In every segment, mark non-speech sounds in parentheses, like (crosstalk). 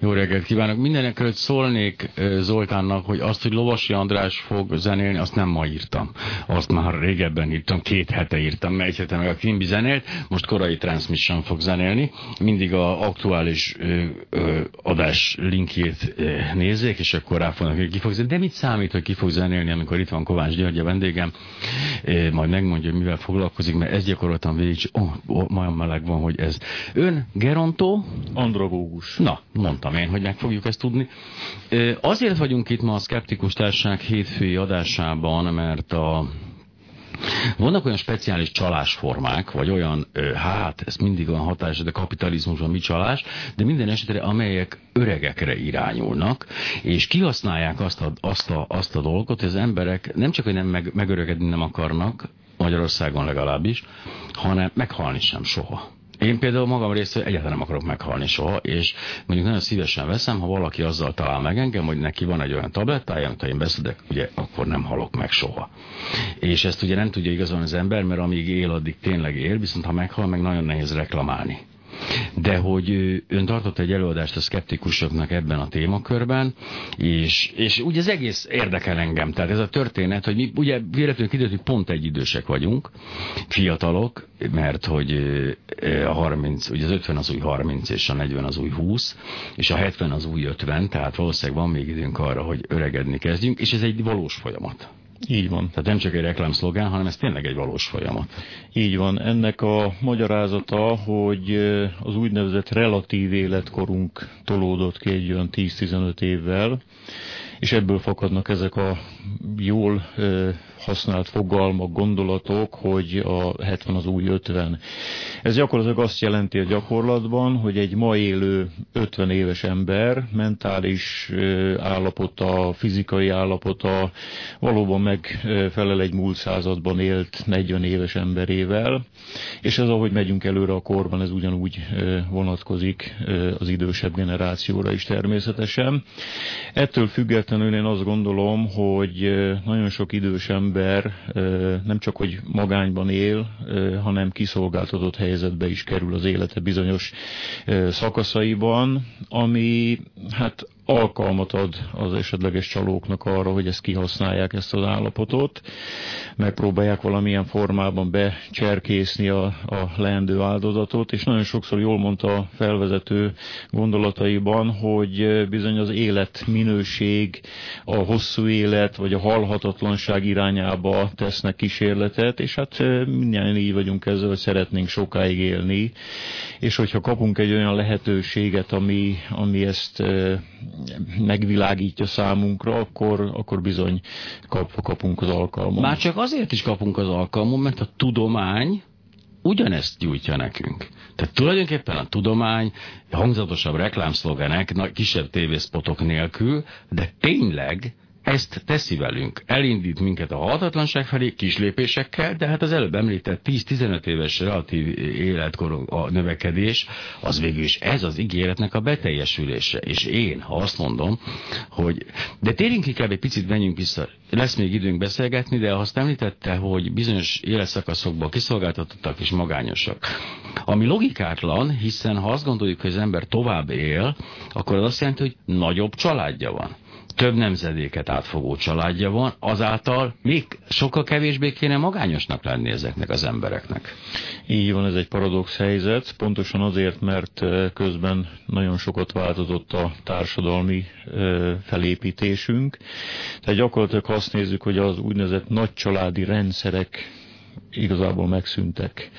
Jó reggelt kívánok! Mindenek előtt szólnék Zoltánnak, hogy azt, hogy Lovasi András fog zenélni, azt nem ma írtam. Azt már régebben írtam, két hete írtam, mely hete meg a Kimbi zenélt, most korai Transmission fog zenélni. Mindig a aktuális ö, ö, adás linkjét ö, nézzék, és akkor rá fognak, hogy ki fog zenélni. De mit számít, hogy ki fog zenélni, amikor itt van Kovács György a vendégem, é, majd megmondja, hogy mivel foglalkozik, mert ez gyakorlatilag végig, oh, oh, majd meleg van, hogy ez. Ön Gerontó? Andragógus. Na, mondtam én, hogy meg fogjuk ezt tudni. Azért vagyunk itt ma a Skeptikus Társaság hétfői adásában, mert a vannak olyan speciális csalásformák, vagy olyan, hát ez mindig olyan hatás, de kapitalizmusban mi csalás, de minden esetre, amelyek öregekre irányulnak, és kihasználják azt a, azt a, azt a dolgot, hogy az emberek nem csak, hogy nem meg, megöregedni nem akarnak, Magyarországon legalábbis, hanem meghalni sem soha. Én például magam részéről egyáltalán nem akarok meghalni soha, és mondjuk nagyon szívesen veszem, ha valaki azzal talál meg engem, hogy neki van egy olyan tablettája, amit ha én beszedek, ugye akkor nem halok meg soha. És ezt ugye nem tudja igazán az ember, mert amíg él, addig tényleg él, viszont ha meghal, meg nagyon nehéz reklamálni de hogy ön tartott egy előadást a szkeptikusoknak ebben a témakörben, és, és ugye az egész érdekel engem. Tehát ez a történet, hogy mi ugye véletlenül kiderült, hogy pont egy idősek vagyunk, fiatalok, mert hogy a 30, ugye az 50 az új 30, és a 40 az új 20, és a 70 az új 50, tehát valószínűleg van még időnk arra, hogy öregedni kezdjünk, és ez egy valós folyamat. Így van. Tehát nem csak egy reklámszlogán, hanem ez tényleg egy valós folyamat. Így van. Ennek a magyarázata, hogy az úgynevezett relatív életkorunk tolódott ki egy olyan 10-15 évvel, és ebből fakadnak ezek a jól használt fogalmak, gondolatok, hogy a 70 az új 50. Ez gyakorlatilag azt jelenti a gyakorlatban, hogy egy ma élő 50 éves ember mentális állapota, fizikai állapota valóban megfelel egy múlt században élt 40 éves emberével, és ez ahogy megyünk előre a korban, ez ugyanúgy vonatkozik az idősebb generációra is természetesen. Ettől függetlenül én azt gondolom, hogy nagyon sok idős ember ember nem csak, hogy magányban él, hanem kiszolgáltatott helyzetbe is kerül az élete bizonyos szakaszaiban, ami hát alkalmat ad az esetleges csalóknak arra, hogy ezt kihasználják, ezt az állapotot, megpróbálják valamilyen formában becserkészni a, a leendő áldozatot, és nagyon sokszor jól mondta a felvezető gondolataiban, hogy bizony az életminőség, a hosszú élet, vagy a halhatatlanság irányába tesznek kísérletet, és hát mindjárt így vagyunk ezzel, hogy szeretnénk sokáig élni, és hogyha kapunk egy olyan lehetőséget, ami, ami ezt megvilágítja számunkra, akkor, akkor bizony kap, kapunk az alkalmon. Már csak azért is kapunk az alkalmon, mert a tudomány ugyanezt gyújtja nekünk. Tehát tulajdonképpen a tudomány hangzatosabb reklámszlogenek, kisebb tévészpotok nélkül, de tényleg ezt teszi velünk. Elindít minket a halhatatlanság felé kis lépésekkel, de hát az előbb említett 10-15 éves relatív életkor a növekedés, az végül is ez az ígéretnek a beteljesülése. És én, ha azt mondom, hogy... De térjünk inkább egy picit, menjünk vissza. Lesz még időnk beszélgetni, de azt említette, hogy bizonyos életszakaszokban kiszolgáltatottak és magányosak. Ami logikátlan, hiszen ha azt gondoljuk, hogy az ember tovább él, akkor az azt jelenti, hogy nagyobb családja van több nemzedéket átfogó családja van, azáltal még sokkal kevésbé kéne magányosnak lenni ezeknek az embereknek. Így van, ez egy paradox helyzet, pontosan azért, mert közben nagyon sokat változott a társadalmi felépítésünk. Tehát gyakorlatilag azt nézzük, hogy az úgynevezett nagycsaládi rendszerek igazából megszűntek.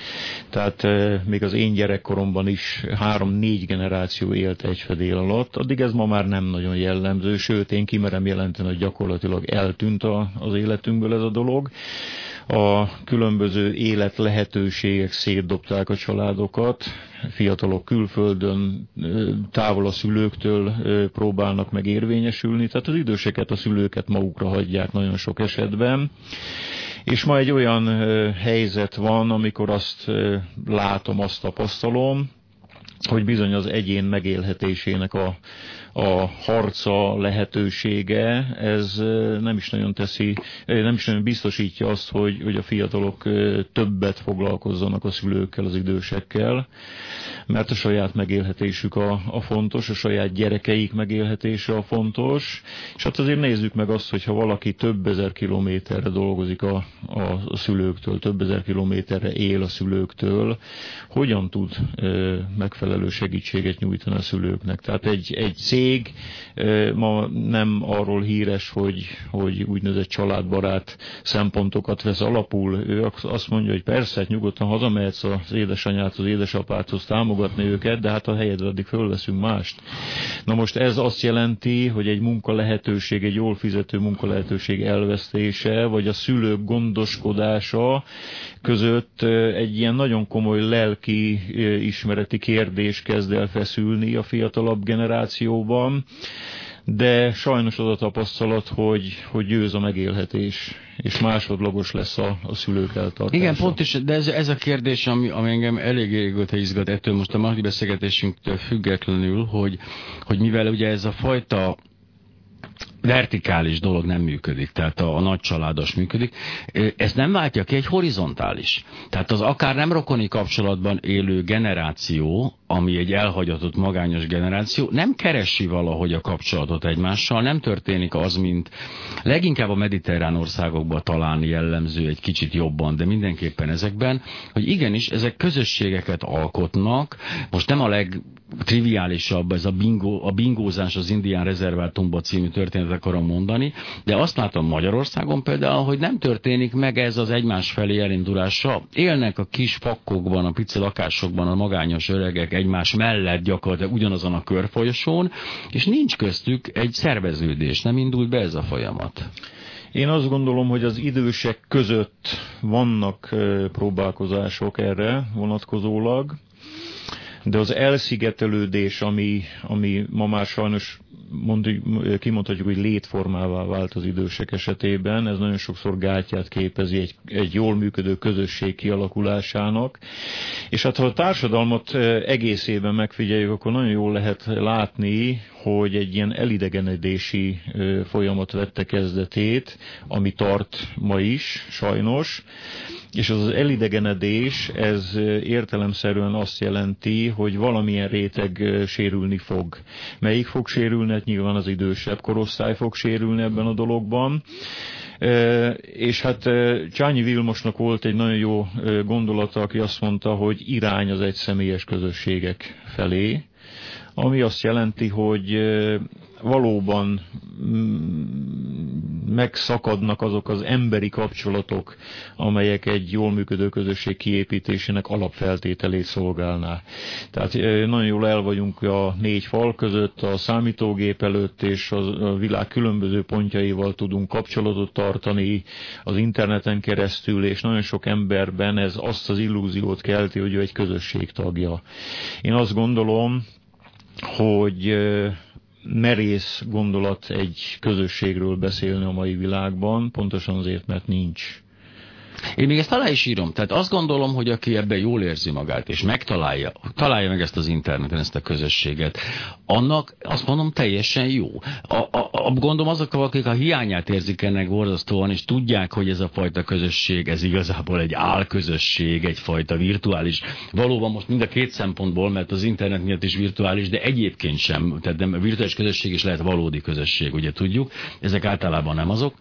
Tehát e, még az én gyerekkoromban is három-négy generáció élt egy fedél alatt, addig ez ma már nem nagyon jellemző, sőt én kimerem jelenteni, hogy gyakorlatilag eltűnt a, az életünkből ez a dolog. A különböző élet lehetőségek szétdobták a családokat, fiatalok külföldön, távol a szülőktől próbálnak meg érvényesülni, tehát az időseket, a szülőket magukra hagyják nagyon sok esetben. És ma egy olyan helyzet van, amikor azt látom, azt tapasztalom, hogy bizony az egyén megélhetésének a, a harca lehetősége, ez nem is nagyon teszi, nem is nagyon biztosítja azt, hogy, hogy a fiatalok többet foglalkozzanak a szülőkkel, az idősekkel, mert a saját megélhetésük a, a fontos, a saját gyerekeik megélhetése a fontos, és hát azért nézzük meg azt, hogyha valaki több ezer kilométerre dolgozik a, a, szülőktől, több ezer kilométerre él a szülőktől, hogyan tud megfelelő segítséget nyújtani a szülőknek. Tehát egy, egy cég cég ma nem arról híres, hogy, hogy úgynevezett családbarát szempontokat vesz alapul. Ő azt mondja, hogy persze, hát nyugodtan hazamehetsz az édesanyát, az édesapáthoz támogatni őket, de hát a helyedre addig fölveszünk mást. Na most ez azt jelenti, hogy egy munka lehetőség, egy jól fizető munka lehetőség elvesztése, vagy a szülők gondoskodása között egy ilyen nagyon komoly lelki ismereti kérdés kezd el feszülni a fiatalabb generációban, de sajnos az a tapasztalat, hogy, hogy győz a megélhetés, és másodlagos lesz a, a szülők eltartása. Igen, pont is, de ez, ez a kérdés, ami, ami engem elég régóta izgat ettől most a mai beszélgetésünktől függetlenül, hogy, hogy mivel ugye ez a fajta vertikális dolog nem működik, tehát a, a nagy családos működik. Ez nem váltja ki egy horizontális. Tehát az akár nem rokoni kapcsolatban élő generáció, ami egy elhagyatott magányos generáció, nem keresi valahogy a kapcsolatot egymással, nem történik az, mint leginkább a mediterrán országokban talán jellemző egy kicsit jobban, de mindenképpen ezekben, hogy igenis ezek közösségeket alkotnak, most nem a legtriviálisabb ez a, bingo, a bingózás az indián rezervátumba című történet akarom mondani, de azt látom Magyarországon például, hogy nem történik meg ez az egymás felé elindulása. Élnek a kis fakkokban, a pici lakásokban a magányos öregek egymás mellett gyakorlatilag ugyanazon a körfolyosón, és nincs köztük egy szerveződés, nem indult be ez a folyamat. Én azt gondolom, hogy az idősek között vannak próbálkozások erre vonatkozólag, de az elszigetelődés, ami, ami ma már sajnos mondjuk, kimondhatjuk, hogy létformává vált az idősek esetében, ez nagyon sokszor gátját képezi egy, egy jól működő közösség kialakulásának, és hát ha a társadalmat egészében megfigyeljük, akkor nagyon jól lehet látni, hogy egy ilyen elidegenedési folyamat vette kezdetét, ami tart ma is, sajnos, és az, elidegenedés, ez értelemszerűen azt jelenti, hogy valamilyen réteg sérülni fog. Melyik fog sérülni? Hát nyilván az idősebb korosztály fog sérülni ebben a dologban. És hát Csányi Vilmosnak volt egy nagyon jó gondolata, aki azt mondta, hogy irány az egyszemélyes közösségek felé, ami azt jelenti, hogy valóban mm, megszakadnak azok az emberi kapcsolatok, amelyek egy jól működő közösség kiépítésének alapfeltételét szolgálná. Tehát nagyon jól el vagyunk a négy fal között, a számítógép előtt, és a világ különböző pontjaival tudunk kapcsolatot tartani az interneten keresztül, és nagyon sok emberben ez azt az illúziót kelti, hogy ő egy közösség tagja. Én azt gondolom, hogy merész gondolat egy közösségről beszélni a mai világban, pontosan azért, mert nincs. Én még ezt alá is írom. Tehát azt gondolom, hogy aki ebben jól érzi magát, és megtalálja, találja meg ezt az interneten, ezt a közösséget, annak azt mondom teljesen jó. A, a, a gondolom azok, akik a hiányát érzik ennek borzasztóan, és tudják, hogy ez a fajta közösség, ez igazából egy álközösség, egyfajta virtuális. Valóban most mind a két szempontból, mert az internet miatt is virtuális, de egyébként sem. Tehát nem, virtuális közösség is lehet valódi közösség, ugye tudjuk. Ezek általában nem azok.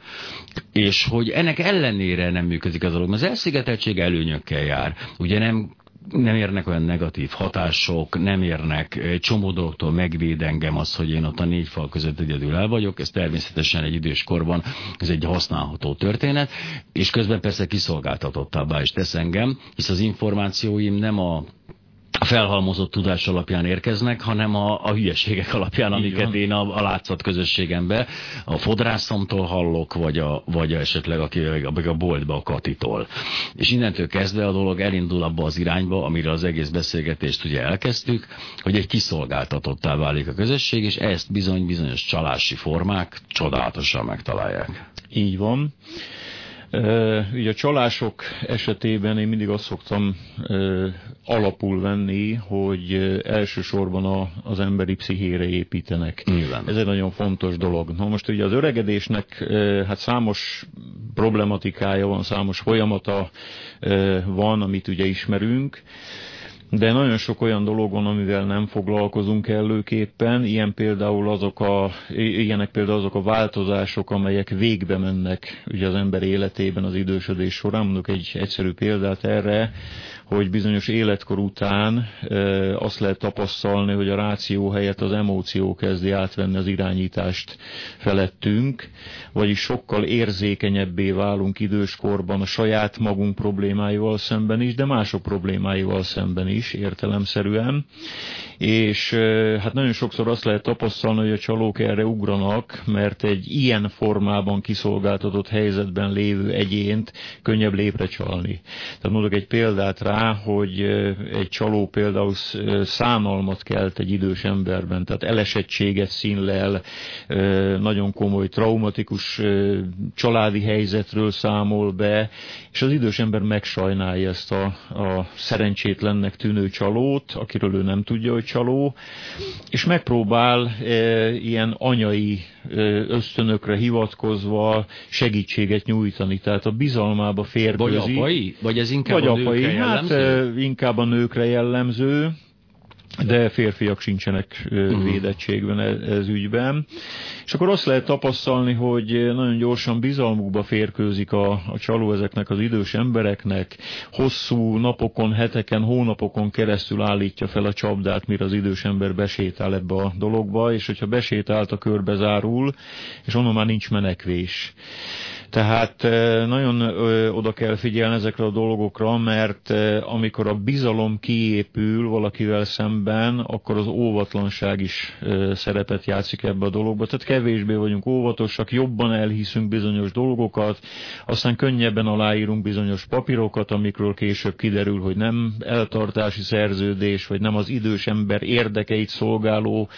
És hogy ennek ellenére nem működik az dolog, az elszigeteltség előnyökkel jár. Ugye nem nem érnek olyan negatív hatások, nem érnek csomó dologtól megvéd engem az, hogy én ott a négy fal között egyedül el vagyok, ez természetesen egy idős korban, ez egy használható történet, és közben persze kiszolgáltatottabbá is tesz engem, hisz az információim nem a a felhalmozott tudás alapján érkeznek, hanem a, a hülyeségek alapján, amiket én a, a látszat közösségembe, a fodrászomtól hallok, vagy, a, vagy a esetleg a, a, a boltba a Katitól. És innentől kezdve a dolog elindul abba az irányba, amire az egész beszélgetést ugye elkezdtük, hogy egy kiszolgáltatottá válik a közösség, és ezt bizony bizonyos csalási formák csodálatosan megtalálják. Így van. Ugye a csalások esetében én mindig azt szoktam alapul venni, hogy elsősorban a, az emberi pszichére építenek. Nyilván. Ez egy nagyon fontos dolog. Na most ugye az öregedésnek hát számos problematikája van, számos folyamata van, amit ugye ismerünk de nagyon sok olyan dolog van, amivel nem foglalkozunk előképpen, ilyen például azok a, ilyenek például azok a változások, amelyek végbe mennek ugye az ember életében az idősödés során. Mondok egy egyszerű példát erre, hogy bizonyos életkor után azt lehet tapasztalni, hogy a ráció helyett az emóció kezdi átvenni az irányítást felettünk, vagyis sokkal érzékenyebbé válunk időskorban a saját magunk problémáival szemben is, de mások problémáival szemben is értelemszerűen. És hát nagyon sokszor azt lehet tapasztalni, hogy a csalók erre ugranak, mert egy ilyen formában kiszolgáltatott helyzetben lévő egyént könnyebb lépre csalni. Tehát mondok egy példát rá, hogy egy csaló például szánalmat kelt egy idős emberben, tehát elesettséget színlel, nagyon komoly traumatikus családi helyzetről számol be, és az idős ember megsajnálja ezt a, a szerencsétlennek tűnő csalót, akiről ő nem tudja, hogy csaló, és megpróbál e, ilyen anyai ösztönökre hivatkozva segítséget nyújtani. Tehát a bizalmába férkőzi. Vagy apai? Vagy ez inkább vagy apai, hát inkább a nőkre jellemző de férfiak sincsenek uh-huh. védettségben ez, ez ügyben. És akkor azt lehet tapasztalni, hogy nagyon gyorsan bizalmukba férkőzik a, a csaló ezeknek az idős embereknek, hosszú napokon, heteken, hónapokon keresztül állítja fel a csapdát, mire az idős ember besétál ebbe a dologba, és hogyha besétált a körbe zárul, és onnan már nincs menekvés. Tehát nagyon oda kell figyelni ezekre a dolgokra, mert amikor a bizalom kiépül valakivel szemben, akkor az óvatlanság is szerepet játszik ebbe a dologba. Tehát kevésbé vagyunk óvatosak, jobban elhiszünk bizonyos dolgokat, aztán könnyebben aláírunk bizonyos papírokat, amikről később kiderül, hogy nem eltartási szerződés, vagy nem az idős ember érdekeit szolgáló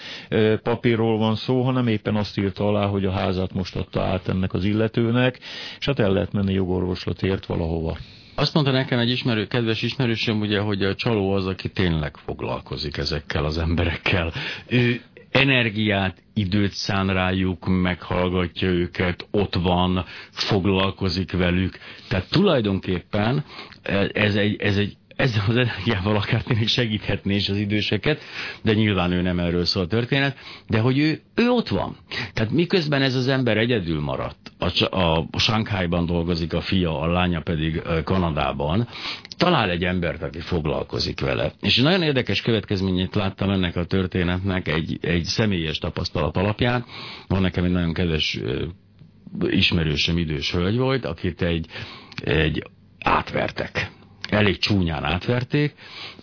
papírról van szó, hanem éppen azt írta alá, hogy a házat most adta át ennek az illetőnek, és hát el lehet menni jogorvoslatért valahova. Azt mondta nekem egy ismerő, kedves ismerősöm, ugye, hogy a csaló az, aki tényleg foglalkozik ezekkel az emberekkel. Ő energiát, időt szán rájuk, meghallgatja őket, ott van, foglalkozik velük. Tehát tulajdonképpen ez egy, ez egy ezzel az energiával akár tényleg segíthetné is az időseket, de nyilván ő nem erről szól a történet, de hogy ő, ő ott van. Tehát miközben ez az ember egyedül maradt, a, a Sánkhájban dolgozik a fia, a lánya pedig Kanadában, talál egy embert, aki foglalkozik vele. És nagyon érdekes következményét láttam ennek a történetnek egy, egy személyes tapasztalat alapján. Van nekem egy nagyon kedves ismerősöm idős hölgy volt, akit egy, egy átvertek elég csúnyán átverték,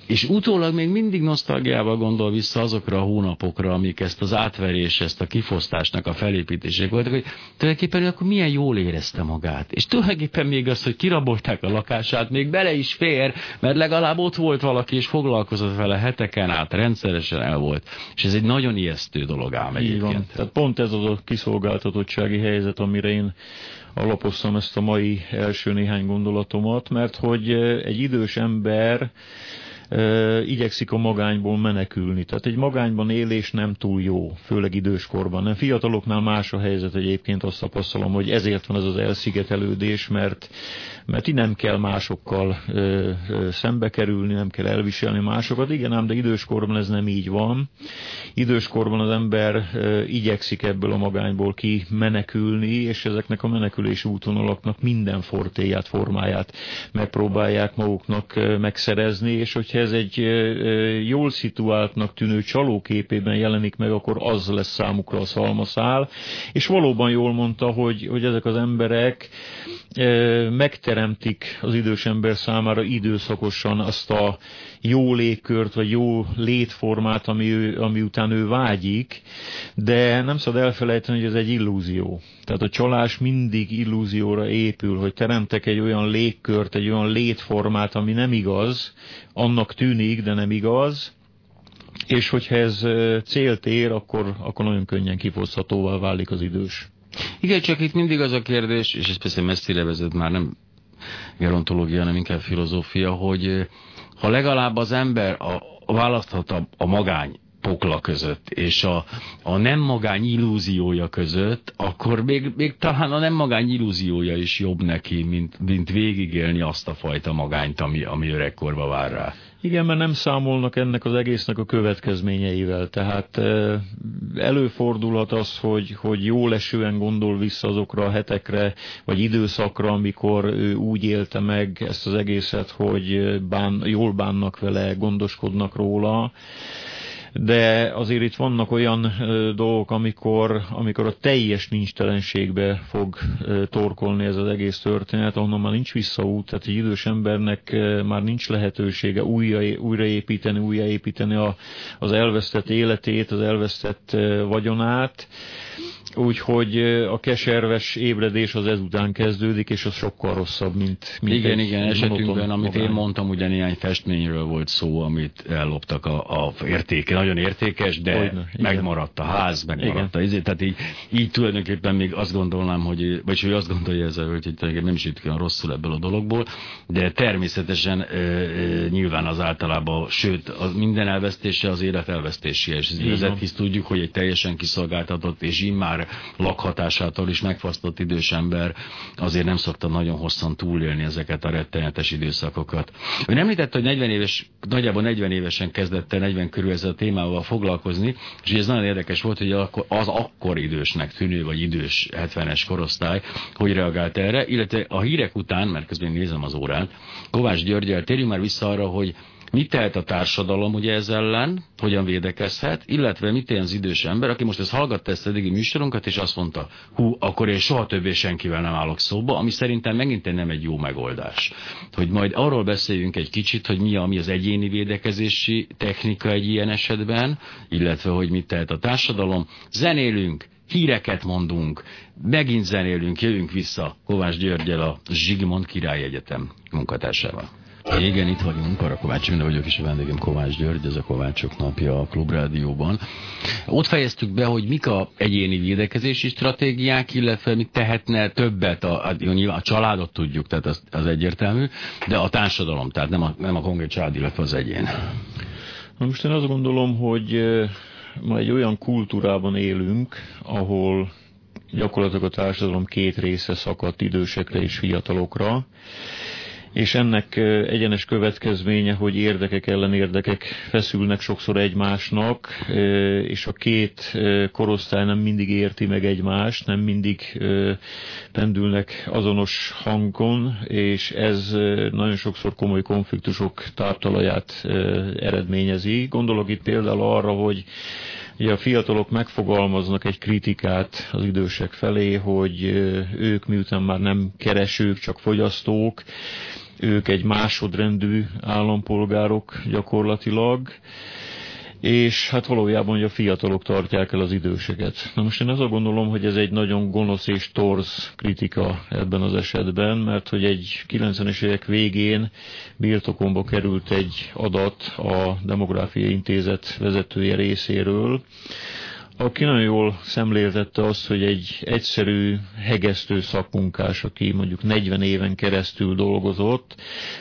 és utólag még mindig nosztalgiával gondol vissza azokra a hónapokra, amik ezt az átverés, ezt a kifosztásnak a felépítések voltak, hogy tulajdonképpen akkor milyen jól érezte magát. És tulajdonképpen még az, hogy kirabolták a lakását, még bele is fér, mert legalább ott volt valaki, és foglalkozott vele heteken át, rendszeresen el volt. És ez egy nagyon ijesztő dolog ám egyébként. Van. Tehát pont ez az a kiszolgáltatottsági helyzet, amire én alapoztam ezt a mai első néhány gondolatomat, mert hogy egy idős ember igyekszik a magányból menekülni. Tehát egy magányban élés nem túl jó, főleg időskorban. Nem fiataloknál más a helyzet egyébként, azt tapasztalom, hogy ezért van ez az elszigetelődés, mert, mert így nem kell másokkal ö, ö, szembe kerülni, nem kell elviselni másokat. Igen, ám, de időskorban ez nem így van. Időskorban az ember ö, igyekszik ebből a magányból ki menekülni, és ezeknek a menekülési útvonalaknak minden fortéját, formáját megpróbálják maguknak megszerezni, és hogyha ez egy jól szituáltnak tűnő csalóképében jelenik meg, akkor az lesz számukra a szalmaszál. És valóban jól mondta, hogy, hogy ezek az emberek megteremtik az idős ember számára időszakosan azt a jó légkört, vagy jó létformát, ami, ő, ami után ő vágyik, de nem szabad elfelejteni, hogy ez egy illúzió. Tehát a csalás mindig illúzióra épül, hogy teremtek egy olyan légkört, egy olyan létformát, ami nem igaz, annak tűnik, de nem igaz, és hogyha ez célt ér, akkor, akkor nagyon könnyen kifoszhatóvá válik az idős. Igen, csak itt mindig az a kérdés, és ez persze messzire vezet már nem gerontológia, hanem inkább filozófia, hogy ha legalább az ember a, választhat a, a magány pokla között, és a, a nem magány illúziója között, akkor még, még talán a nem magány illúziója is jobb neki, mint, mint végigélni azt a fajta magányt, ami, ami öregkorba vár rá. Igen, mert nem számolnak ennek az egésznek a következményeivel. Tehát előfordulhat az, hogy, hogy jól esően gondol vissza azokra a hetekre, vagy időszakra, amikor ő úgy élte meg ezt az egészet, hogy bán, jól bánnak vele, gondoskodnak róla de azért itt vannak olyan dolgok, amikor, amikor a teljes nincstelenségbe fog torkolni ez az egész történet, onnan már nincs visszaút, tehát egy idős embernek már nincs lehetősége újra, újraépíteni, újraépíteni a, az elvesztett életét, az elvesztett vagyonát, Úgyhogy a keserves ébredés az ezután kezdődik, és az sokkal rosszabb, mint, mint Igen, igen, esetünkben, amit magány. én mondtam, ugye néhány festményről volt szó, amit elloptak a, a értéke, nagyon értékes, de Olyan, megmaradt a ház, megmaradt a izé, tehát így, így tulajdonképpen még azt gondolnám, hogy, vagy hogy azt gondolja ez a hölgy, hogy nem is olyan rosszul ebből a dologból, de természetesen e, e, nyilván az általában, sőt, az minden elvesztése az élet elvesztéséhez vezet, hisz tudjuk, hogy egy teljesen kiszolgáltatott és immár lakhatásától is megfasztott idős ember azért nem szokta nagyon hosszan túlélni ezeket a rettenetes időszakokat. Ön említette, hogy 40 éves, nagyjából 40 évesen kezdett el 40 körül ezzel a témával foglalkozni, és ez nagyon érdekes volt, hogy az akkor idősnek tűnő, vagy idős 70-es korosztály, hogy reagált erre, illetve a hírek után, mert közben nézem az órán, Kovács Györgyel térjünk már vissza arra, hogy Mit tehet a társadalom ugye ez ellen, hogyan védekezhet, illetve mit az idős ember, aki most ezt hallgatta ezt eddigi műsorunkat, és azt mondta, hú, akkor én soha többé senkivel nem állok szóba, ami szerintem megint nem egy jó megoldás. Hogy majd arról beszéljünk egy kicsit, hogy mi, a, mi az egyéni védekezési technika egy ilyen esetben, illetve hogy mit tehet a társadalom. Zenélünk, híreket mondunk, megint zenélünk, jövünk vissza Kovács Györgyel a Zsigmond Király Egyetem munkatársával. Igen, itt vagyunk, Para Kovács Imre vagyok, és a vendégem Kovács György, ez a Kovácsok napja a Klubrádióban. Ott fejeztük be, hogy mik a egyéni védekezési stratégiák, illetve mit tehetne többet, a, a, nyilván a családot tudjuk, tehát az, az egyértelmű, de a társadalom, tehát nem a, nem a konkrét család, illetve az egyén. Na most én azt gondolom, hogy ma egy olyan kultúrában élünk, ahol gyakorlatilag a társadalom két része szakadt idősekre és fiatalokra, és ennek egyenes következménye, hogy érdekek ellen érdekek feszülnek sokszor egymásnak, és a két korosztály nem mindig érti meg egymást, nem mindig pendülnek azonos hangon, és ez nagyon sokszor komoly konfliktusok táptalaját eredményezi. Gondolok itt például arra, hogy Ugye a fiatalok megfogalmaznak egy kritikát az idősek felé, hogy ők miután már nem keresők, csak fogyasztók, ők egy másodrendű állampolgárok gyakorlatilag, és hát valójában hogy a fiatalok tartják el az időseket. Na most én azt gondolom, hogy ez egy nagyon gonosz és torz kritika ebben az esetben, mert hogy egy 90-es évek végén birtokomba került egy adat a Demográfiai Intézet vezetője részéről, aki nagyon jól szemléltette azt, hogy egy egyszerű hegesztő szakmunkás, aki mondjuk 40 éven keresztül dolgozott,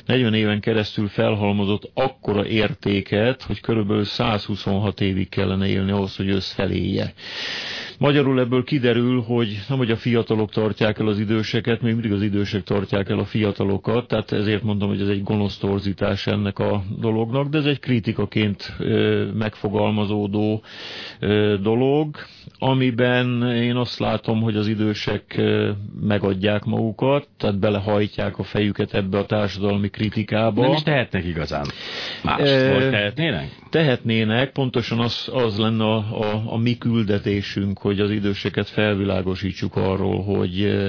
40 éven keresztül felhalmozott akkora értéket, hogy körülbelül 126 évig kellene élni ahhoz, hogy összefeléje. Magyarul ebből kiderül, hogy nem hogy a fiatalok tartják el az időseket, még mindig az idősek tartják el a fiatalokat, tehát ezért mondom, hogy ez egy gonosz torzítás ennek a dolognak, de ez egy kritikaként megfogalmazódó dolog, amiben én azt látom, hogy az idősek megadják magukat, tehát belehajtják a fejüket ebbe a társadalmi kritikába. Nem is tehetnek igazán. Más e, tehetnének? Tehetnének, pontosan az, az lenne a, a, a mi küldetésünk, hogy az időseket felvilágosítsuk arról, hogy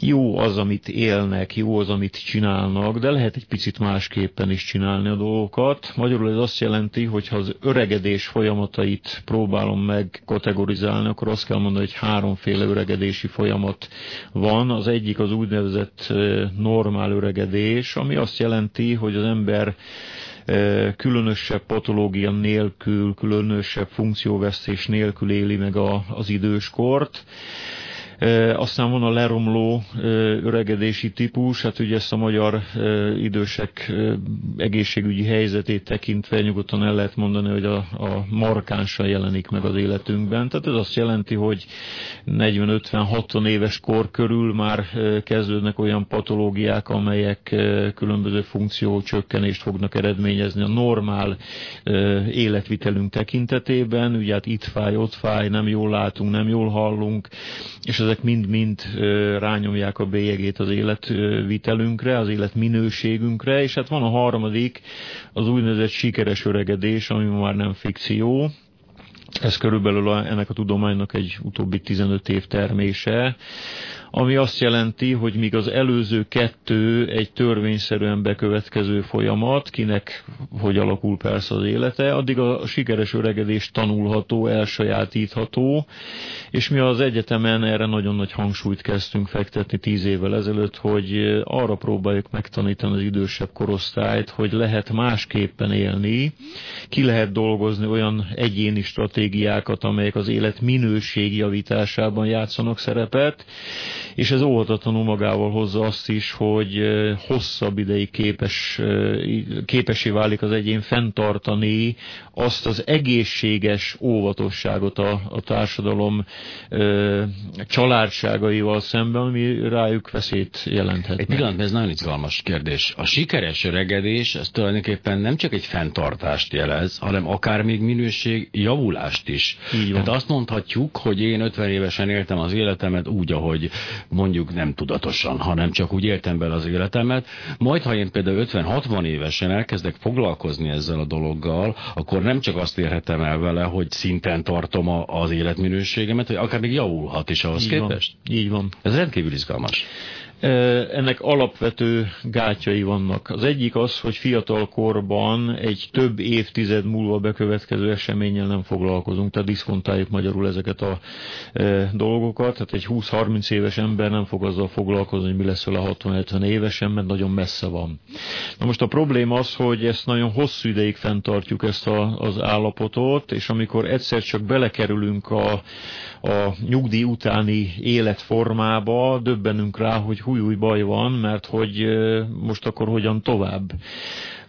jó az, amit élnek, jó az, amit csinálnak, de lehet egy picit másképpen is csinálni a dolgokat. Magyarul ez azt jelenti, hogy ha az öregedés folyamatait próbálom meg kategorizálni, akkor azt kell mondani, hogy háromféle öregedési folyamat van. Az egyik az úgynevezett normál öregedés, ami azt jelenti, hogy az ember különösebb patológia nélkül, különösebb funkcióvesztés nélkül éli meg a, az időskort Aztán van a leromló öregedési típus, hát ugye ezt a magyar idősek egészségügyi helyzetét tekintve nyugodtan el lehet mondani, hogy a, a markánsan jelenik meg az életünkben. Tehát ez azt jelenti, hogy 40-50-60 éves kor körül már kezdődnek olyan patológiák, amelyek különböző funkciócsökkenést fognak eredményezni a normál életvitelünk tekintetében. Ugye hát itt fáj, ott fáj, nem jól látunk, nem jól hallunk, és ezek mind-mind rányomják a bélyegét az életvitelünkre, az életminőségünkre, és hát van a harmadik, az úgynevezett sikeres öregedés, ami már nem fikció, ez körülbelül ennek a tudománynak egy utóbbi 15 év termése, ami azt jelenti, hogy míg az előző kettő egy törvényszerűen bekövetkező folyamat, kinek hogy alakul persze az élete, addig a sikeres öregedés tanulható, elsajátítható, és mi az egyetemen erre nagyon nagy hangsúlyt kezdtünk fektetni tíz évvel ezelőtt, hogy arra próbáljuk megtanítani az idősebb korosztályt, hogy lehet másképpen élni, ki lehet dolgozni olyan egyéni stratégiákat, amelyek az élet minőség javításában játszanak szerepet, és ez óvatatlanul magával hozza azt is, hogy hosszabb ideig képes, képesé válik az egyén fenntartani azt az egészséges óvatosságot a, a társadalom családságaival szemben, ami rájuk veszélyt jelenthet. Egy pillanat, ez nagyon izgalmas kérdés. A sikeres öregedés, ez tulajdonképpen nem csak egy fenntartást jelez, hanem akár még minőség javulást is. Tehát azt mondhatjuk, hogy én 50 évesen éltem az életemet úgy, ahogy mondjuk nem tudatosan, hanem csak úgy éltem bele az életemet. Majd, ha én például 50-60 évesen elkezdek foglalkozni ezzel a dologgal, akkor nem csak azt érhetem el vele, hogy szinten tartom a, az életminőségemet, hogy akár még javulhat is ahhoz Így képest. Van. Így van. Ez rendkívül izgalmas. Ennek alapvető gátjai vannak. Az egyik az, hogy fiatal korban egy több évtized múlva bekövetkező eseménnyel nem foglalkozunk, tehát diszkontáljuk magyarul ezeket a dolgokat. Tehát egy 20-30 éves ember nem fog azzal foglalkozni, hogy mi lesz vele 60-70 évesen, mert nagyon messze van. Na most a probléma az, hogy ezt nagyon hosszú ideig fenntartjuk ezt a, az állapotot, és amikor egyszer csak belekerülünk a, a nyugdíj utáni életformába, döbbenünk rá, hogy húj, új baj van, mert hogy most akkor hogyan tovább.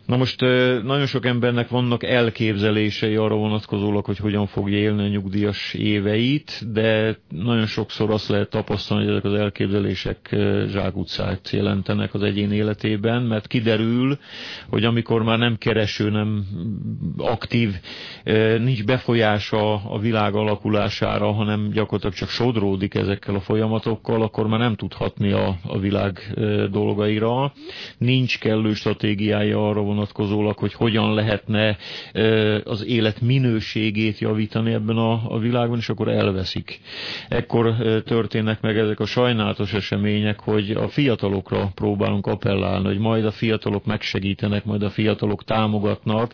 Na most nagyon sok embernek vannak elképzelései arra vonatkozólag, hogy hogyan fogja élni a nyugdíjas éveit, de nagyon sokszor azt lehet tapasztalni, hogy ezek az elképzelések zsákutcát jelentenek az egyén életében, mert kiderül, hogy amikor már nem kereső, nem aktív, nincs befolyása a világ alakulására, hanem gyakorlatilag csak sodródik ezekkel a folyamatokkal, akkor már nem tudhatni a, a világ dolgaira. Nincs kellő stratégiája arra vonatkozólag, hogy hogyan lehetne az élet minőségét javítani ebben a, a világban, és akkor elveszik. Ekkor történnek meg ezek a sajnálatos események, hogy a fiatalokra próbálunk appellálni, hogy majd a fiatalok megsegítenek, majd a fiatalok támogatnak,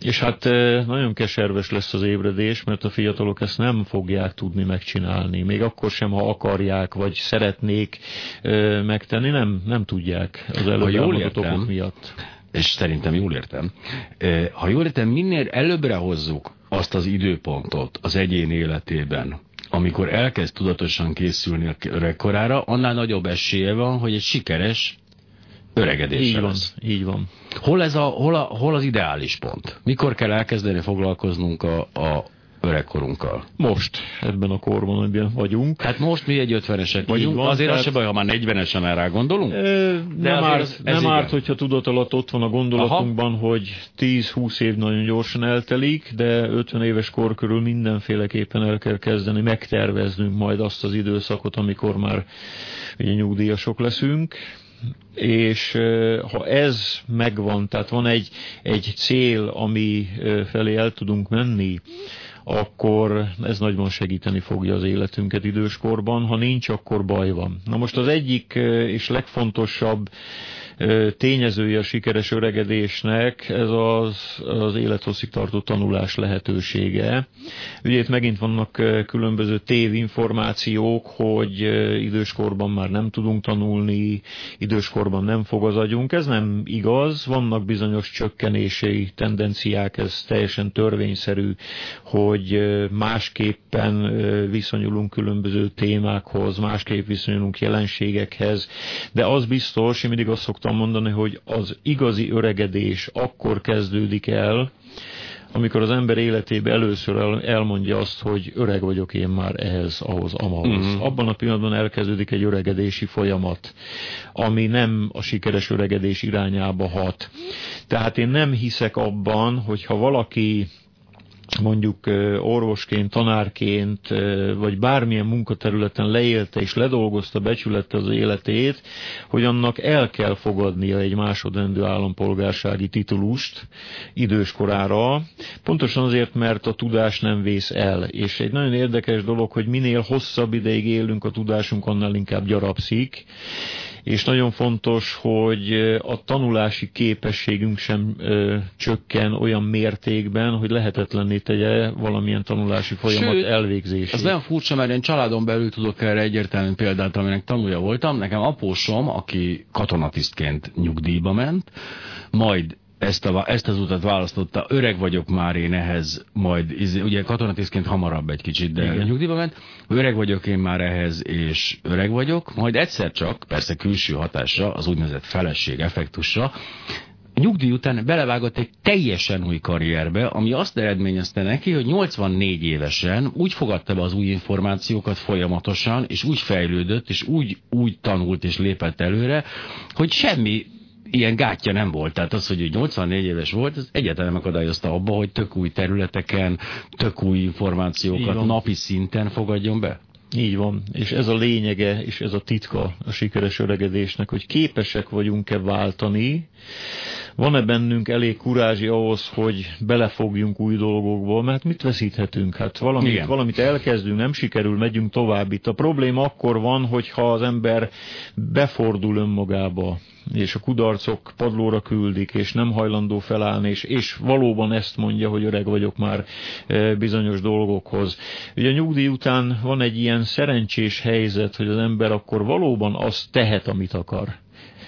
és hát nagyon keserves lesz az ébredés, mert a fiatalok ezt nem fogják tudni megcsinálni. Még akkor sem, ha akarják, vagy szeretnék megtenni, nem, nem tudják az előbb okok miatt és szerintem jól értem, ha jól értem, minél előbbre hozzuk azt az időpontot az egyén életében, amikor elkezd tudatosan készülni a öregkorára, annál nagyobb esélye van, hogy egy sikeres öregedés így van, így van. Hol, ez a, hol, a, hol az ideális pont? Mikor kell elkezdeni foglalkoznunk a, a öregkorunkkal. Most, ebben a korban, amiben vagyunk. Hát most mi egy ötvenesek vagyunk, van, azért tehát... az se baj, ha már negyvenesen erre gondolunk. E, De nem árt, nem árt, hogyha tudat alatt ott van a gondolatunkban, Aha. hogy 10-20 év nagyon gyorsan eltelik, de 50 éves kor körül mindenféleképpen el kell kezdeni megterveznünk majd azt az időszakot, amikor már ugye nyugdíjasok leszünk, és ha ez megvan, tehát van egy, egy cél, ami felé el tudunk menni, akkor ez nagyban segíteni fogja az életünket időskorban. Ha nincs, akkor baj van. Na most az egyik és legfontosabb tényezője a sikeres öregedésnek, ez az, az élethosszig tartó tanulás lehetősége. Ugye itt megint vannak különböző tévinformációk, hogy időskorban már nem tudunk tanulni, időskorban nem fog az agyunk. Ez nem igaz, vannak bizonyos csökkenési tendenciák, ez teljesen törvényszerű, hogy másképpen viszonyulunk különböző témákhoz, másképp viszonyulunk jelenségekhez, de az biztos, én mindig azt szoktam mondani, hogy az igazi öregedés akkor kezdődik el, amikor az ember életében először el, elmondja azt, hogy öreg vagyok én már ehhez, ahhoz, amahoz. Mm-hmm. Abban a pillanatban elkezdődik egy öregedési folyamat, ami nem a sikeres öregedés irányába hat. Tehát én nem hiszek abban, hogy ha valaki mondjuk orvosként, tanárként, vagy bármilyen munkaterületen leélte és ledolgozta, becsülette az életét, hogy annak el kell fogadnia egy másodrendű állampolgársági titulust időskorára, pontosan azért, mert a tudás nem vész el. És egy nagyon érdekes dolog, hogy minél hosszabb ideig élünk, a tudásunk annál inkább gyarapszik, és nagyon fontos, hogy a tanulási képességünk sem ö, csökken olyan mértékben, hogy lehetetlenné tegye valamilyen tanulási folyamat Sőt, elvégzését. Ez nagyon furcsa, mert én családon belül tudok erre egyértelmű példát, aminek tanulja voltam. Nekem apósom, aki katonatisztként nyugdíjba ment, majd ezt, a, ezt az utat választotta, öreg vagyok már én ehhez, majd, ugye katonatisztként hamarabb egy kicsit, de Igen. nyugdíjba ment, öreg vagyok én már ehhez, és öreg vagyok, majd egyszer csak, persze külső hatásra, az úgynevezett feleség effektusra, nyugdíj után belevágott egy teljesen új karrierbe, ami azt eredményezte neki, hogy 84 évesen úgy fogadta be az új információkat folyamatosan, és úgy fejlődött, és úgy, úgy tanult és lépett előre, hogy semmi ilyen gátja nem volt. Tehát az, hogy 84 éves volt, ez egyáltalán nem akadályozta abba, hogy tök új területeken, tök új információkat napi szinten fogadjon be. Így van, és ez a lényege, és ez a titka a sikeres öregedésnek, hogy képesek vagyunk-e váltani, van-e bennünk elég kurázsi ahhoz, hogy belefogjunk új dolgokba, mert mit veszíthetünk? Hát valamit, valamit elkezdünk, nem sikerül, megyünk tovább. Itt a probléma akkor van, hogyha az ember befordul önmagába, és a kudarcok padlóra küldik, és nem hajlandó felállni, és, és valóban ezt mondja, hogy öreg vagyok már e, bizonyos dolgokhoz. Ugye a nyugdíj után van egy ilyen szerencsés helyzet, hogy az ember akkor valóban azt tehet, amit akar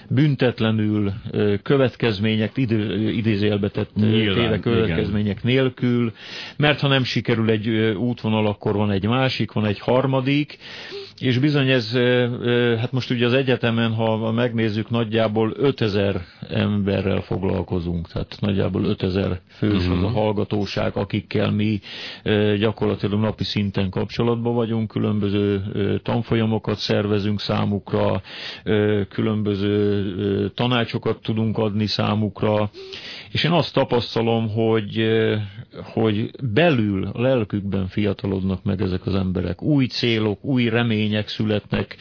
büntetlenül, következmények, idő, idézélbe tett téve következmények igen. nélkül, mert ha nem sikerül egy útvonal, akkor van egy másik, van egy harmadik, és bizony ez, hát most ugye az egyetemen, ha megnézzük, nagyjából 5000 emberrel foglalkozunk, tehát nagyjából 5000 fős az a mhm. hallgatóság, akikkel mi gyakorlatilag napi szinten kapcsolatban vagyunk, különböző tanfolyamokat szervezünk számukra, különböző tanácsokat tudunk adni számukra, és én azt tapasztalom, hogy, hogy belül, a lelkükben fiatalodnak meg ezek az emberek. Új célok, új remények születnek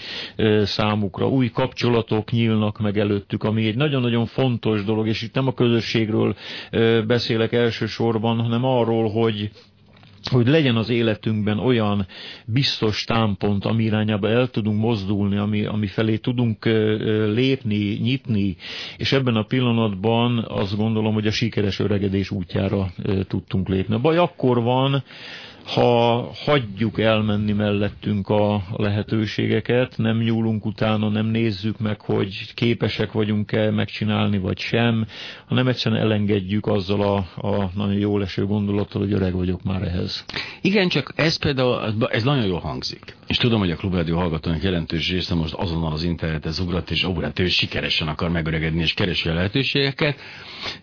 számukra, új kapcsolatok nyílnak meg előttük, ami egy nagyon-nagyon fontos dolog, és itt nem a közösségről beszélek elsősorban, hanem arról, hogy hogy legyen az életünkben olyan biztos támpont, ami irányába el tudunk mozdulni, ami, ami felé tudunk lépni, nyitni, és ebben a pillanatban azt gondolom, hogy a sikeres öregedés útjára tudtunk lépni. A baj akkor van, ha hagyjuk elmenni mellettünk a lehetőségeket, nem nyúlunk utána, nem nézzük meg, hogy képesek vagyunk-e megcsinálni, vagy sem, hanem egyszerűen elengedjük azzal a, a nagyon jó leső gondolattal, hogy öreg vagyok már ehhez. Igen, csak ez például, ez nagyon jól hangzik. És tudom, hogy a Klubrádió hallgatónak jelentős része most azonnal az internetet ugrat, és hát ő sikeresen akar megöregedni, és keresi a lehetőségeket,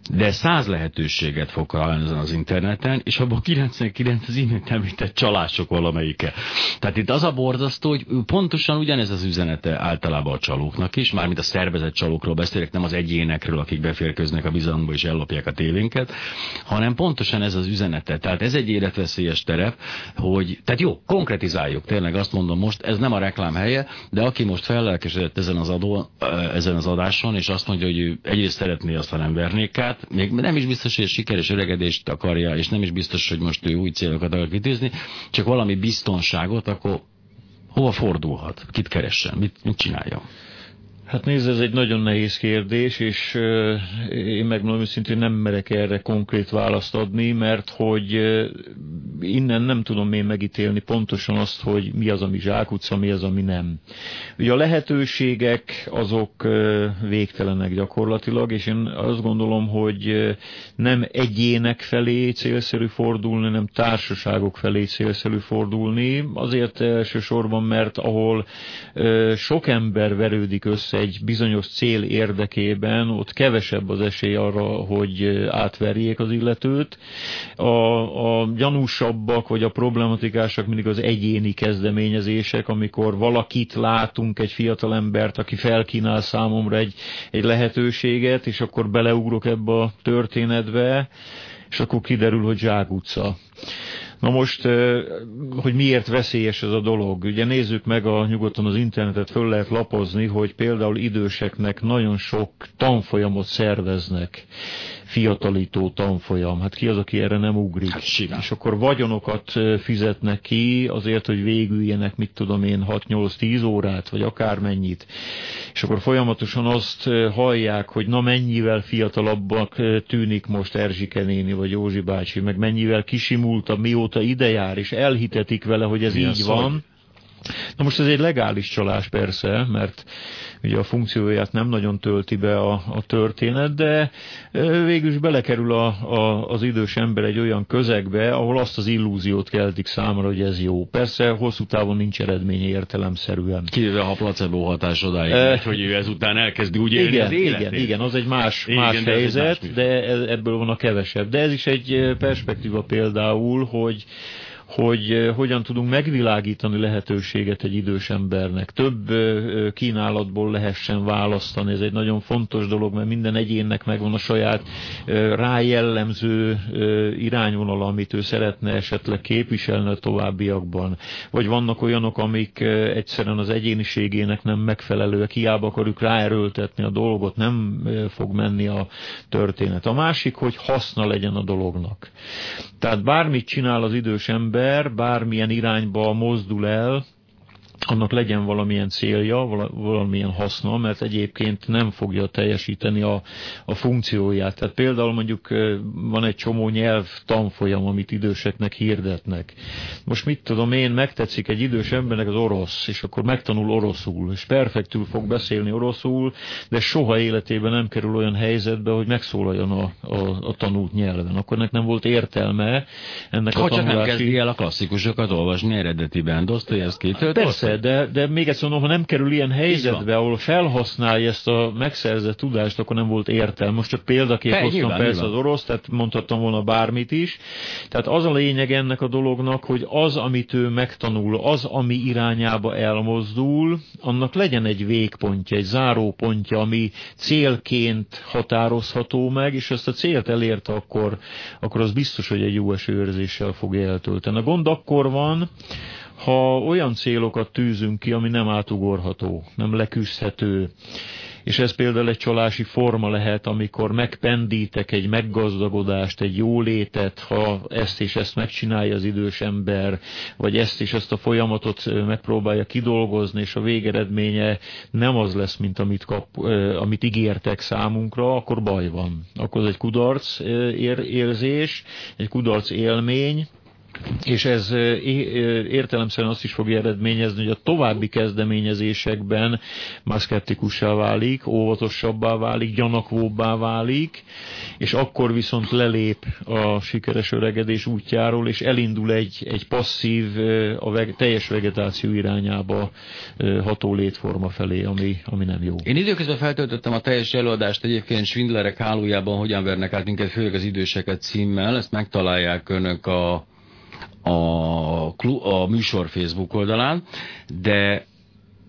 de száz lehetőséget fog találni az interneten, és abban 99 az imént említett csalások valamelyike. Tehát itt az a borzasztó, hogy pontosan ugyanez az üzenete általában a csalóknak is, mármint a szervezett csalókról beszélek, nem az egyénekről, akik beférköznek a bizalomba és ellopják a tévénket, hanem pontosan ez az üzenete. Tehát ez egy életveszélyes terep, hogy, tehát jó, konkretizáljuk, tényleg azt mondom most, ez nem a reklám helye, de aki most fellelkesedett ezen az, adó, ezen az adáson, és azt mondja, hogy ő egyrészt szeretné, aztán nem vernék még nem is biztos, hogy sikeres öregedést akarja, és nem is biztos, hogy most ő új célokat akar kitűzni, csak valami biztonságot, akkor hova fordulhat? Kit keressen? Mit, mit csinálja? Hát nézd, ez egy nagyon nehéz kérdés, és én megmondom őszintén nem merek erre konkrét választ adni, mert hogy innen nem tudom én megítélni pontosan azt, hogy mi az, ami zsákutca, mi az, ami nem. Ugye a lehetőségek azok végtelenek gyakorlatilag, és én azt gondolom, hogy nem egyének felé célszerű fordulni, nem társaságok felé célszerű fordulni, azért elsősorban, mert ahol sok ember verődik össze egy bizonyos cél érdekében, ott kevesebb az esély arra, hogy átverjék az illetőt. A, a gyanúsabbak vagy a problematikásak mindig az egyéni kezdeményezések, amikor valakit látunk, egy fiatal embert, aki felkínál számomra egy, egy lehetőséget, és akkor beleugrok ebbe a történetbe, és akkor kiderül, hogy zsákutca. Na most, hogy miért veszélyes ez a dolog? Ugye nézzük meg a nyugodtan az internetet, föl lehet lapozni, hogy például időseknek nagyon sok tanfolyamot szerveznek fiatalító tanfolyam. Hát ki az, aki erre nem ugrik? Hát És akkor vagyonokat fizetnek ki azért, hogy végüljenek, mit tudom én, 6-8-10 órát, vagy akármennyit. És akkor folyamatosan azt hallják, hogy na mennyivel fiatalabbak tűnik most Erzsike néni, vagy Józsi bácsi, meg mennyivel kisimultabb, mióta ide jár, és elhitetik vele, hogy ez Mi így van. Na most ez egy legális csalás persze, mert ugye a funkcióját nem nagyon tölti be a, a történet, de végül is belekerül a, a, az idős ember egy olyan közegbe, ahol azt az illúziót keltik számára, hogy ez jó. Persze hosszú távon nincs eredménye értelemszerűen. Kivéve a placebo hatás odáig, e, hogy ő ezután elkezdi úgy élni igen, az életét. Igen, igen, az egy más, igen, más helyzet, de, de ebből van a kevesebb. De ez is egy perspektíva például, hogy hogy eh, hogyan tudunk megvilágítani lehetőséget egy idős embernek. Több eh, kínálatból lehessen választani. Ez egy nagyon fontos dolog, mert minden egyénnek megvan a saját eh, rájellemző irányvonala, amit ő szeretne esetleg képviselni a továbbiakban. Vagy vannak olyanok, amik egyszerűen az egyéniségének nem megfelelőek, hiába akarjuk ráerőltetni a dolgot, nem fog menni a történet. A másik, hogy haszna legyen a dolognak. Tehát bármit csinál az idős ember, bármilyen irányba mozdul el, annak legyen valamilyen célja, valamilyen haszna, mert egyébként nem fogja teljesíteni a, a funkcióját. Tehát például mondjuk van egy csomó nyelv tanfolyam, amit időseknek hirdetnek. Most mit tudom én, megtetszik egy idős embernek az orosz, és akkor megtanul oroszul, és perfektül fog beszélni oroszul, de soha életében nem kerül olyan helyzetbe, hogy megszólaljon a, a, a tanult nyelven. Akkor ennek nem volt értelme ennek ha a tanulási... csak nem kezdi el a klasszikusokat olvasni eredetiben, Dostoyevsky-től. Persze, de, de még egyszer mondom, ha nem kerül ilyen helyzetbe, ahol felhasználja ezt a megszerzett tudást, akkor nem volt értelme. Most csak példaként Fe, hoztam nyilván, persze nyilván. az orosz, tehát mondhattam volna bármit is. Tehát az a lényeg ennek a dolognak, hogy az, amit ő megtanul, az, ami irányába elmozdul, annak legyen egy végpontja, egy zárópontja, ami célként határozható meg, és ezt a célt elérte, akkor, akkor az biztos, hogy egy jó esőérzéssel fog eltölteni. A gond akkor van, ha olyan célokat tűzünk ki, ami nem átugorható, nem leküzdhető, és ez például egy csalási forma lehet, amikor megpendítek egy meggazdagodást, egy jólétet, ha ezt és ezt megcsinálja az idős ember, vagy ezt és ezt a folyamatot megpróbálja kidolgozni, és a végeredménye nem az lesz, mint amit, kap, amit ígértek számunkra, akkor baj van. Akkor ez egy kudarc érzés, egy kudarc élmény, és ez értelemszerűen azt is fogja eredményezni, hogy a további kezdeményezésekben már szkeptikussá válik, óvatosabbá válik, gyanakvóbbá válik, és akkor viszont lelép a sikeres öregedés útjáról, és elindul egy, egy passzív, a veg, teljes vegetáció irányába ható létforma felé, ami, ami nem jó. Én időközben feltöltöttem a teljes előadást egyébként Svindlerek hálójában, hogyan vernek át minket, főleg az időseket címmel, ezt megtalálják önök a a, a műsor Facebook oldalán, de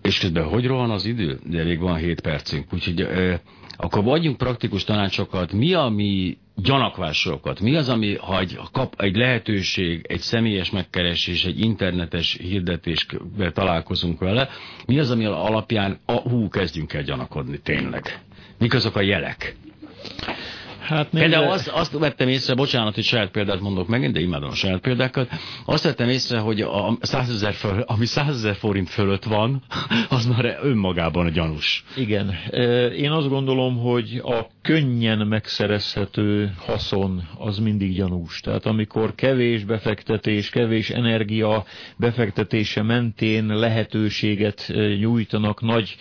és közben hogy rohan az idő? De még van 7 percünk, úgyhogy e, akkor adjunk praktikus tanácsokat, mi a mi gyanakvásokat, mi az, ami, ha egy, kap egy lehetőség, egy személyes megkeresés, egy internetes hirdetésbe találkozunk vele, mi az, ami alapján, a, hú, kezdjünk el gyanakodni, tényleg. Mik azok a jelek? Hát Például azt, azt vettem észre, bocsánat, hogy saját példát mondok megint, de imádom a saját példákat. Azt vettem észre, hogy a 100 föl, ami 100 ezer forint fölött van, (laughs) az már önmagában a gyanús. Igen. Én azt gondolom, hogy a könnyen megszerezhető haszon az mindig gyanús. Tehát amikor kevés befektetés, kevés energia befektetése mentén lehetőséget nyújtanak nagy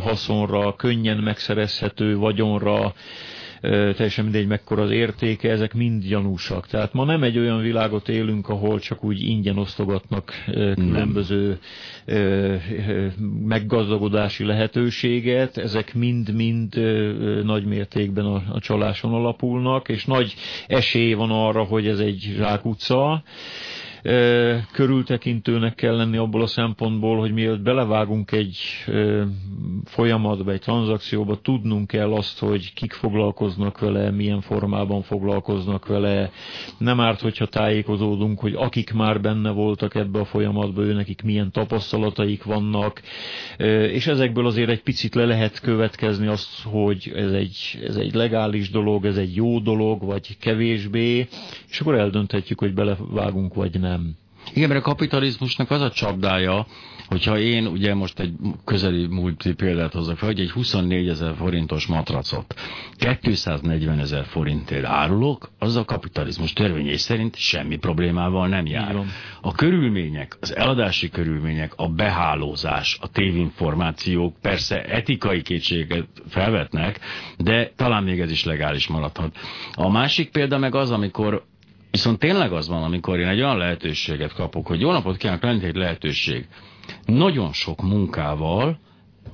haszonra, könnyen megszerezhető vagyonra, teljesen mindegy mekkora az értéke, ezek mind gyanúsak. Tehát ma nem egy olyan világot élünk, ahol csak úgy ingyen osztogatnak különböző meggazdagodási lehetőséget, ezek mind-mind nagy mértékben a, a csaláson alapulnak, és nagy esély van arra, hogy ez egy zsákutca, körültekintőnek kell lenni abból a szempontból, hogy mielőtt belevágunk egy folyamatba, egy tranzakcióba, tudnunk kell azt, hogy kik foglalkoznak vele, milyen formában foglalkoznak vele. Nem árt, hogyha tájékozódunk, hogy akik már benne voltak ebbe a folyamatba, ő nekik milyen tapasztalataik vannak, és ezekből azért egy picit le lehet következni azt, hogy ez egy, ez egy legális dolog, ez egy jó dolog, vagy kevésbé, és akkor eldönthetjük, hogy belevágunk, vagy nem. Igen, mert a kapitalizmusnak az a csapdája, hogyha én ugye most egy közeli múlti példát hozok fel, hogy egy 24 ezer forintos matracot 240 ezer forintért árulok, az a kapitalizmus törvényei szerint semmi problémával nem jár. A körülmények, az eladási körülmények, a behálózás, a tévinformációk persze etikai kétséget felvetnek, de talán még ez is legális maradhat. A másik példa meg az, amikor Viszont tényleg az van, amikor én egy olyan lehetőséget kapok, hogy jó napot kívánok, lenni egy lehetőség. Nagyon sok munkával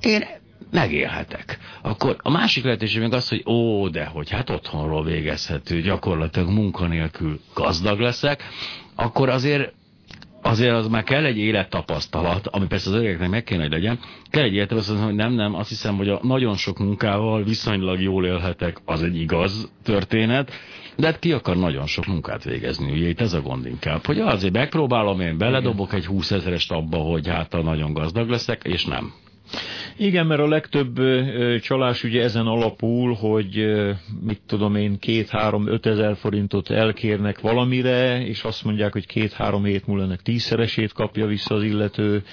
én megélhetek. Akkor a másik lehetőség meg az, hogy ó, de hogy hát otthonról végezhető, gyakorlatilag munkanélkül gazdag leszek, akkor azért azért az már kell egy élettapasztalat, ami persze az öregeknek meg kéne, hogy legyen, kell egy élettapasztalat, hogy nem, nem, azt hiszem, hogy a nagyon sok munkával viszonylag jól élhetek, az egy igaz történet, de hát ki akar nagyon sok munkát végezni, ugye? Itt ez a gond inkább, hogy azért megpróbálom, én beledobok egy 20 ezerest abba, hogy hát nagyon gazdag leszek, és nem. Igen, mert a legtöbb csalás ugye ezen alapul, hogy mit tudom én, két-három-öt ezer forintot elkérnek valamire, és azt mondják, hogy két-három hét múlva ennek tízszeresét kapja vissza az illető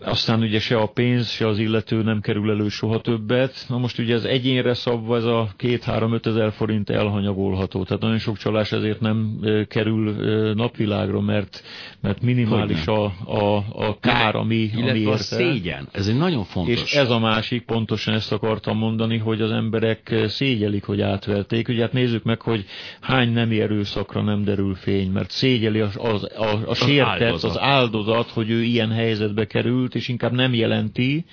aztán ugye se a pénz, se az illető nem kerül elő soha többet. Na most ugye az egyénre szabva ez a 2-3-5 ezer forint elhanyagolható. Tehát nagyon sok csalás ezért nem kerül napvilágra, mert, mert minimális a, a, a kár, ami, ami érte. a szégyen. Ez egy nagyon fontos. És ez a másik, pontosan ezt akartam mondani, hogy az emberek szégyelik, hogy átverték. Ugye hát nézzük meg, hogy hány nemi erőszakra nem derül fény, mert szégyeli az, az, a, a, a sértett, áldozat. az áldozat, hogy ő ilyen helyzetbe került, és inkább nem jelenti.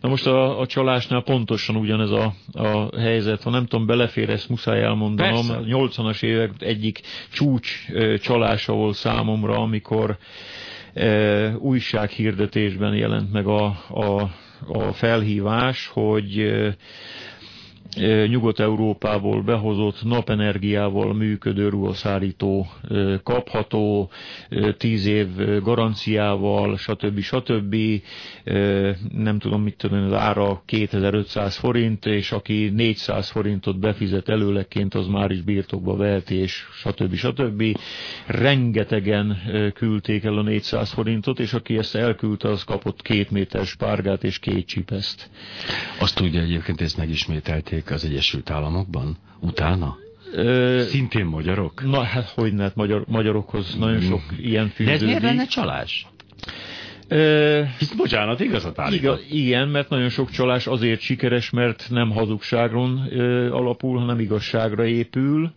Na most a, a csalásnál pontosan ugyanez a, a helyzet. Ha nem tudom, belefér, ezt muszáj elmondanom. Persze. 80-as évek egyik csúcs csalása volt számomra, amikor e, újsághirdetésben jelent meg a, a, a felhívás, hogy e, Nyugat-Európából behozott napenergiával működő ruhaszárító kapható, tíz év garanciával, stb. stb. Nem tudom, mit tudom, az ára 2500 forint, és aki 400 forintot befizet előleként, az már is birtokba veheti, és stb. stb. Rengetegen küldték el a 400 forintot, és aki ezt elküldte, az kapott két méter spárgát és két csipeszt. Azt tudja egyébként, ezt megismételték éltek az Egyesült Államokban utána? Ö, Szintén magyarok? Na, hát hogy hát magyar, magyarokhoz nagyon sok ilyen fűződik. De ez miért lenne csalás? Ö, Hisz, bocsánat, igazat állított. Igen, mert nagyon sok csalás azért sikeres, mert nem hazugságon ö, alapul, hanem igazságra épül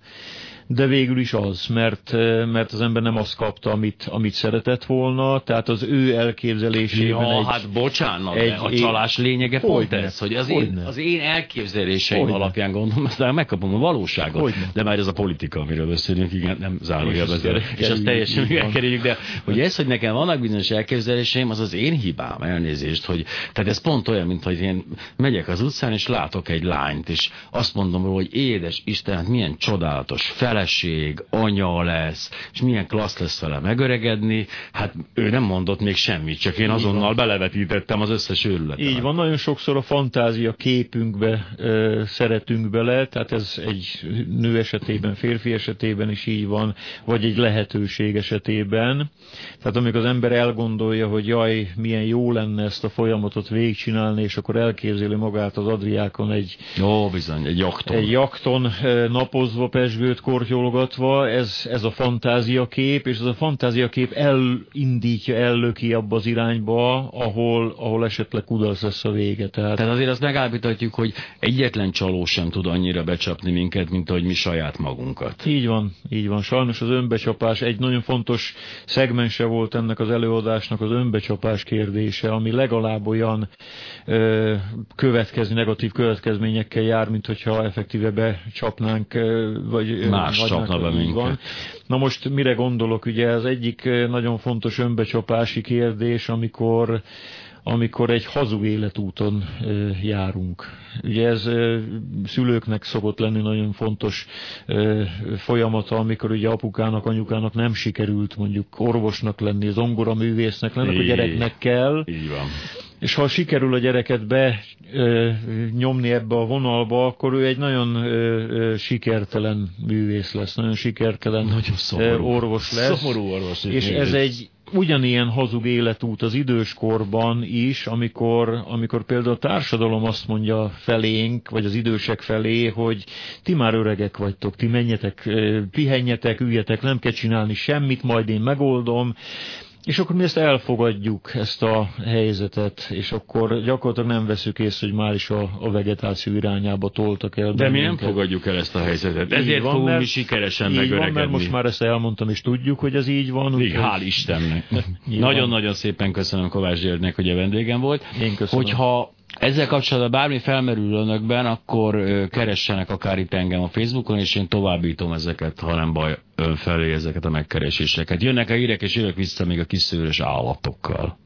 de végül is az, mert, mert az ember nem azt kapta, amit, amit szeretett volna, tehát az ő elképzelésében ja, egy... hát bocsánat, egy, a csalás lényege pont ez, hogy az én, az én elképzeléseim hogyne. alapján gondolom, (laughs) aztán megkapom a valóságot. Hogyne. De már ez a politika, amiről beszélünk, igen, nem zárójelben. És azt teljesen megkerüljük, de hogy ez, hogy nekem vannak bizonyos elképzeléseim, az az én hibám, elnézést, hogy tehát ez pont olyan, mint hogy én megyek az utcán, és látok egy lányt, és azt mondom róla, hogy édes Isten, hát milyen csodálatos, fel feleség, anya lesz, és milyen klassz lesz vele megöregedni, hát ő nem mondott még semmit, csak én azonnal belevetítettem az összes őrületet. Így van, nagyon sokszor a fantázia képünkbe ö, szeretünk bele, tehát ez egy nő esetében, férfi esetében is így van, vagy egy lehetőség esetében. Tehát amikor az ember elgondolja, hogy jaj, milyen jó lenne ezt a folyamatot végigcsinálni, és akkor elképzeli magát az Adriákon egy, Jó, bizony, egy jakton. egy jakton napozva, pesgőt kortyolgatva, ez, ez a fantáziakép, és ez a fantáziakép elindítja, ellöki abba az irányba, ahol, ahol esetleg kudarc lesz a vége. Tehát, Tehát azért azt megállapíthatjuk, hogy egyetlen csaló sem tud annyira becsapni minket, mint ahogy mi saját magunkat. Így van, így van. Sajnos az önbecsapás egy nagyon fontos szegmense volt ennek az előadásnak az önbecsapás kérdése, ami legalább olyan ö, következni, negatív következményekkel jár, mint hogyha effektíve becsapnánk, vagy Más csapna be minket. van. Na most mire gondolok? Ugye ez egyik nagyon fontos önbecsapási kérdés, amikor amikor egy hazug életúton járunk. Ugye ez szülőknek szokott lenni nagyon fontos folyamata, amikor ugye apukának, anyukának nem sikerült mondjuk orvosnak lenni, zongoraművésznek lenni, akkor a gyereknek kell, Így van. És ha sikerül a gyereket be ö, nyomni ebbe a vonalba, akkor ő egy nagyon ö, ö, sikertelen művész lesz, nagyon sikertelen Nagyon szomorú. orvos lesz. Szomorú orvos. És ez egy ugyanilyen hazug életút az időskorban is, amikor, amikor például a társadalom azt mondja felénk, vagy az idősek felé, hogy ti már öregek vagytok, ti menjetek, pihenjetek, üljetek, nem kell csinálni semmit, majd én megoldom, és akkor mi ezt elfogadjuk, ezt a helyzetet, és akkor gyakorlatilag nem veszük észre, hogy már is a, a vegetáció irányába toltak el. De mi nem fogadjuk el ezt a helyzetet. Így Ezért van, fogunk mert- mi sikeresen Így van, megöregedni. mert most már ezt elmondtam, és tudjuk, hogy ez így van. Úgyhogy hál' Istennek. (laughs) Nagyon-nagyon szépen köszönöm Kovács Györgynek, hogy a vendégem volt. Én köszönöm. Hogyha ezzel kapcsolatban bármi felmerül önökben, akkor keressenek akár itt engem a Facebookon, és én továbbítom ezeket, ha nem baj, ön felé ezeket a megkereséseket. Jönnek a hírek, és jövök vissza még a kiszőrös állatokkal.